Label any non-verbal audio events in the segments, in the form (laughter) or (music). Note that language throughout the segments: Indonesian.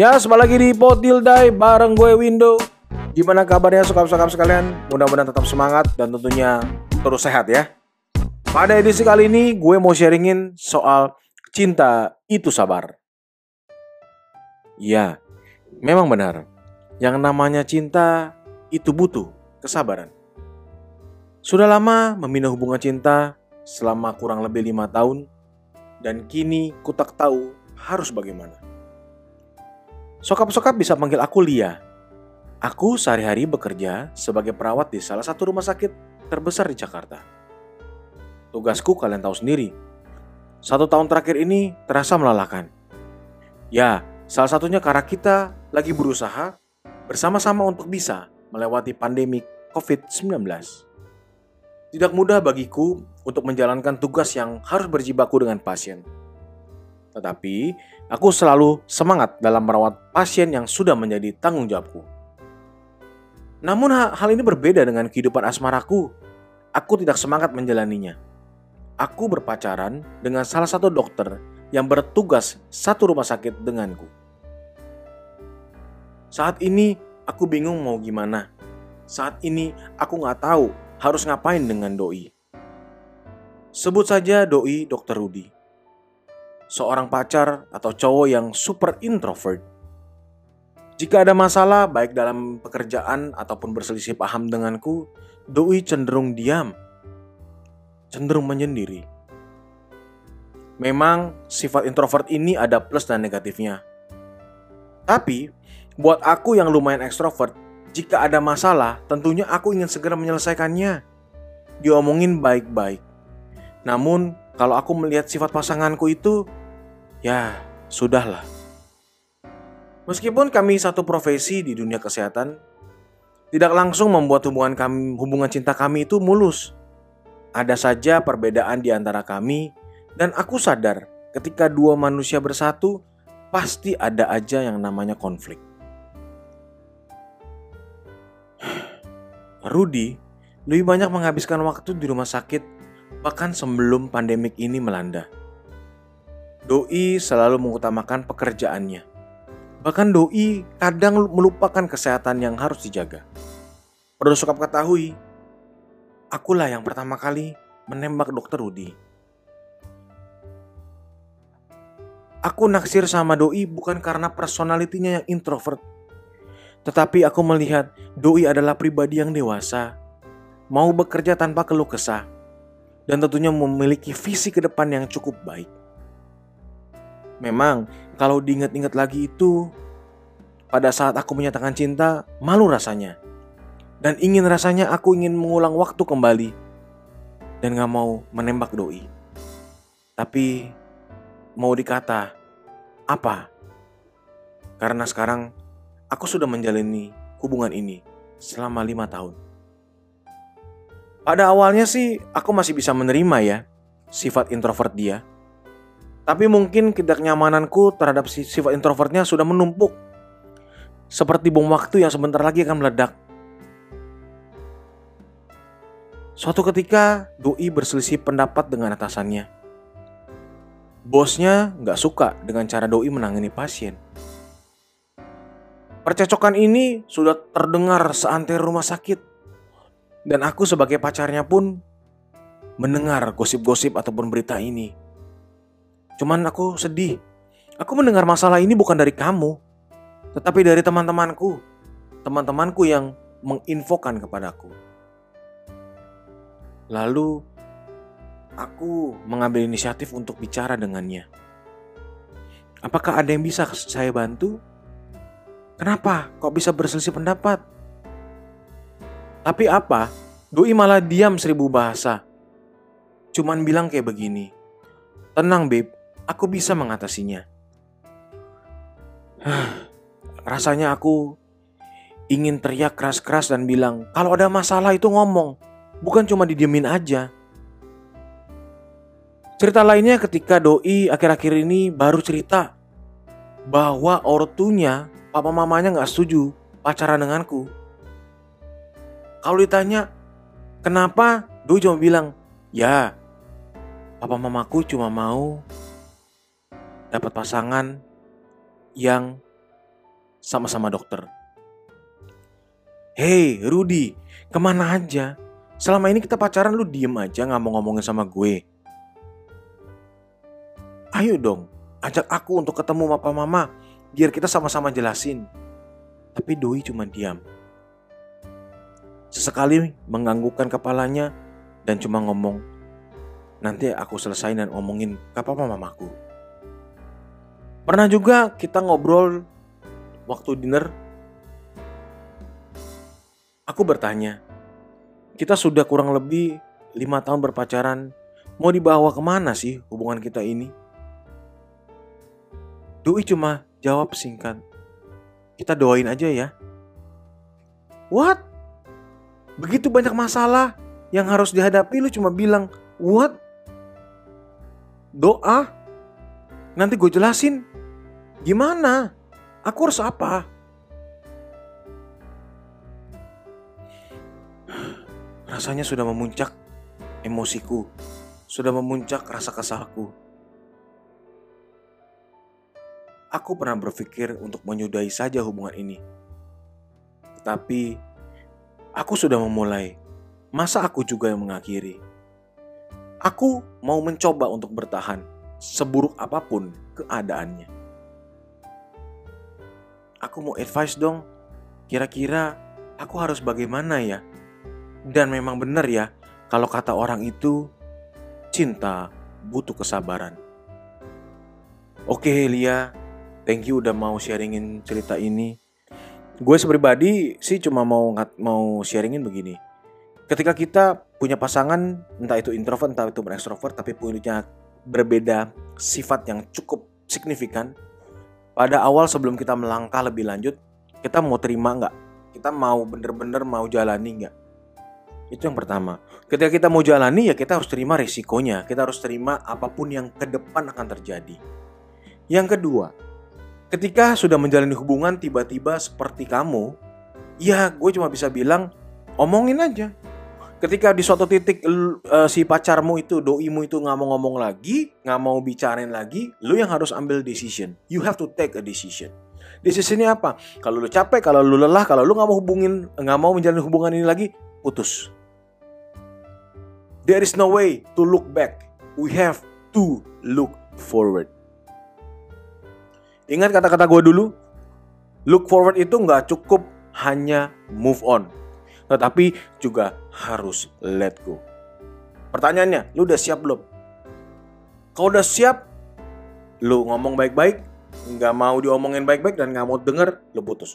Ya, kembali lagi di Potildai bareng gue Window. Gimana kabarnya sokap-sokap sekalian? Mudah-mudahan tetap semangat dan tentunya terus sehat ya. Pada edisi kali ini gue mau sharingin soal cinta itu sabar. Ya, memang benar. Yang namanya cinta itu butuh kesabaran. Sudah lama membina hubungan cinta selama kurang lebih lima tahun dan kini ku tak tahu harus bagaimana. Sokap-sokap bisa panggil aku Lia. Aku sehari-hari bekerja sebagai perawat di salah satu rumah sakit terbesar di Jakarta. Tugasku kalian tahu sendiri. Satu tahun terakhir ini terasa melelahkan. Ya, salah satunya karena kita lagi berusaha bersama-sama untuk bisa melewati pandemi COVID-19. Tidak mudah bagiku untuk menjalankan tugas yang harus berjibaku dengan pasien. Tetapi, aku selalu semangat dalam merawat pasien yang sudah menjadi tanggung jawabku. Namun hal ini berbeda dengan kehidupan asmaraku. Aku tidak semangat menjalaninya. Aku berpacaran dengan salah satu dokter yang bertugas satu rumah sakit denganku. Saat ini aku bingung mau gimana. Saat ini aku nggak tahu harus ngapain dengan doi. Sebut saja doi Dr. Rudy seorang pacar atau cowok yang super introvert. Jika ada masalah baik dalam pekerjaan ataupun berselisih paham denganku, Doi cenderung diam, cenderung menyendiri. Memang sifat introvert ini ada plus dan negatifnya. Tapi, buat aku yang lumayan ekstrovert, jika ada masalah, tentunya aku ingin segera menyelesaikannya. Diomongin baik-baik. Namun, kalau aku melihat sifat pasanganku itu, Ya, sudahlah. Meskipun kami satu profesi di dunia kesehatan, tidak langsung membuat hubungan kami, hubungan cinta kami itu mulus. Ada saja perbedaan di antara kami, dan aku sadar ketika dua manusia bersatu, pasti ada aja yang namanya konflik. (sighs) Rudy lebih banyak menghabiskan waktu di rumah sakit bahkan sebelum pandemik ini melanda. Doi selalu mengutamakan pekerjaannya. Bahkan Doi kadang melupakan kesehatan yang harus dijaga. Perlu suka ketahui, akulah yang pertama kali menembak dokter Rudi. Aku naksir sama Doi bukan karena personalitinya yang introvert. Tetapi aku melihat Doi adalah pribadi yang dewasa, mau bekerja tanpa keluh kesah, dan tentunya memiliki visi ke depan yang cukup baik. Memang kalau diingat-ingat lagi itu pada saat aku menyatakan cinta, malu rasanya. Dan ingin rasanya aku ingin mengulang waktu kembali dan gak mau menembak doi. Tapi mau dikata apa? Karena sekarang aku sudah menjalani hubungan ini selama lima tahun. Pada awalnya sih aku masih bisa menerima ya sifat introvert dia. Tapi mungkin ketidaknyamananku terhadap sifat introvertnya sudah menumpuk. Seperti bom waktu yang sebentar lagi akan meledak. Suatu ketika, Doi berselisih pendapat dengan atasannya. Bosnya nggak suka dengan cara Doi menangani pasien. Percecokan ini sudah terdengar seantero rumah sakit. Dan aku sebagai pacarnya pun mendengar gosip-gosip ataupun berita ini. Cuman aku sedih. Aku mendengar masalah ini bukan dari kamu, tetapi dari teman-temanku. Teman-temanku yang menginfokan kepadaku. Lalu aku mengambil inisiatif untuk bicara dengannya. Apakah ada yang bisa saya bantu? Kenapa kok bisa berselisih pendapat? Tapi apa? Doi malah diam seribu bahasa. Cuman bilang kayak begini. Tenang, Beb aku bisa mengatasinya. Rasanya aku ingin teriak keras-keras dan bilang, kalau ada masalah itu ngomong, bukan cuma didiemin aja. Cerita lainnya ketika Doi akhir-akhir ini baru cerita bahwa ortunya, papa mamanya nggak setuju pacaran denganku. Kalau ditanya, kenapa? Doi cuma bilang, ya, papa mamaku cuma mau dapat pasangan yang sama-sama dokter. Hei Rudy, ke mana aja? Selama ini kita pacaran lu diem aja nggak mau ngomongin sama gue. Ayo dong, ajak aku untuk ketemu papa mama biar kita sama-sama jelasin. Tapi Doi cuma diam. Sesekali menganggukkan kepalanya dan cuma ngomong, nanti aku selesai dan omongin ke papa mamaku. Pernah juga kita ngobrol waktu dinner. Aku bertanya, kita sudah kurang lebih lima tahun berpacaran, mau dibawa ke mana sih hubungan kita ini? Doi cuma jawab singkat, kita doain aja ya. What? Begitu banyak masalah yang harus dihadapi lu cuma bilang, what? Doa? Nanti gue jelasin. Gimana? Aku harus apa? Rasanya sudah memuncak emosiku, sudah memuncak rasa kesalku. Aku pernah berpikir untuk menyudahi saja hubungan ini. Tetapi aku sudah memulai. Masa aku juga yang mengakhiri? Aku mau mencoba untuk bertahan seburuk apa pun keadaannya. Aku mau advice dong. Kira-kira aku harus bagaimana ya? Dan memang benar ya, kalau kata orang itu cinta butuh kesabaran. Oke Lia, thank you udah mau sharingin cerita ini. Gue sepribadi sih cuma mau mau sharingin begini. Ketika kita punya pasangan, entah itu introvert, entah itu ekstrovert, tapi punya berbeda sifat yang cukup signifikan. Pada awal sebelum kita melangkah lebih lanjut, kita mau terima nggak? Kita mau bener-bener mau jalani nggak? Itu yang pertama. Ketika kita mau jalani ya kita harus terima resikonya. Kita harus terima apa pun yang ke depan akan terjadi. Yang kedua, ketika sudah menjalani hubungan tiba-tiba seperti kamu, ya gue cuma bisa bilang omongin aja. Ketika di suatu titik uh, si pacarmu itu, doimu itu nggak mau ngomong lagi, nggak mau bicarain lagi, lu yang harus ambil decision. You have to take a decision. Decisionnya apa? Kalau lu capek, kalau lu lelah, kalau lu nggak mau hubungin, nggak mau menjalani hubungan ini lagi, putus There is no way to look back. We have to look forward. Ingat kata-kata gue dulu? Look forward itu nggak cukup hanya move on. Tetapi juga harus let go. Pertanyaannya, lu udah siap belum? Kalau udah siap, lu ngomong baik-baik, nggak mau diomongin baik-baik dan nggak mau denger, lu putus.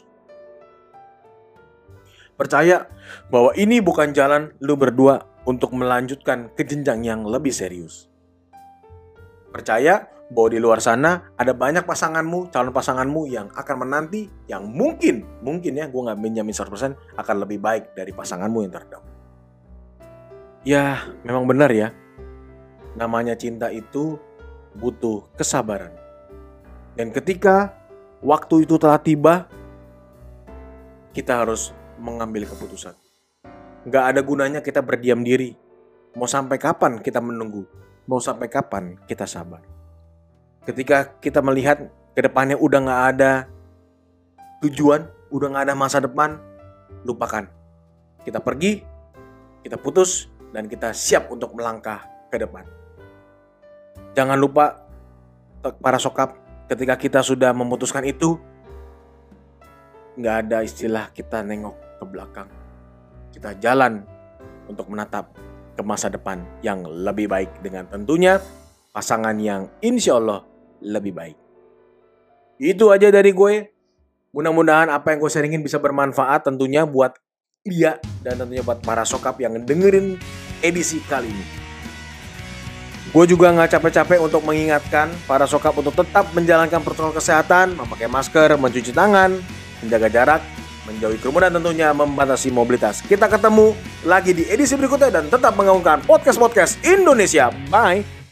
Percaya bahwa ini bukan jalan lu berdua untuk melanjutkan ke jenjang yang lebih serius. Percaya bahwa di luar sana ada banyak pasanganmu, calon pasanganmu yang akan menanti yang mungkin, mungkin ya, gue nggak menjamin 100% akan lebih baik dari pasanganmu yang terdahulu. Ya, memang benar ya. Namanya cinta itu butuh kesabaran. Dan ketika waktu itu telah tiba, kita harus mengambil keputusan. Gak ada gunanya kita berdiam diri. Mau sampai kapan kita menunggu? Mau sampai kapan kita sabar? Ketika kita melihat ke depannya udah gak ada tujuan, udah gak ada masa depan, lupakan. Kita pergi, kita putus, dan kita siap untuk melangkah ke depan. Jangan lupa para sokap ketika kita sudah memutuskan itu, nggak ada istilah kita nengok ke belakang kita jalan untuk menatap ke masa depan yang lebih baik dengan tentunya pasangan yang insya Allah lebih baik. Itu aja dari gue. Mudah-mudahan apa yang gue sharingin bisa bermanfaat tentunya buat dia dan tentunya buat para sokap yang dengerin edisi kali ini. Gue juga nggak capek-capek untuk mengingatkan para sokap untuk tetap menjalankan protokol kesehatan, memakai masker, mencuci tangan, menjaga jarak, menjauhi kerumunan tentunya membatasi mobilitas. Kita ketemu lagi di edisi berikutnya dan tetap mengaungkan podcast-podcast Indonesia. Bye!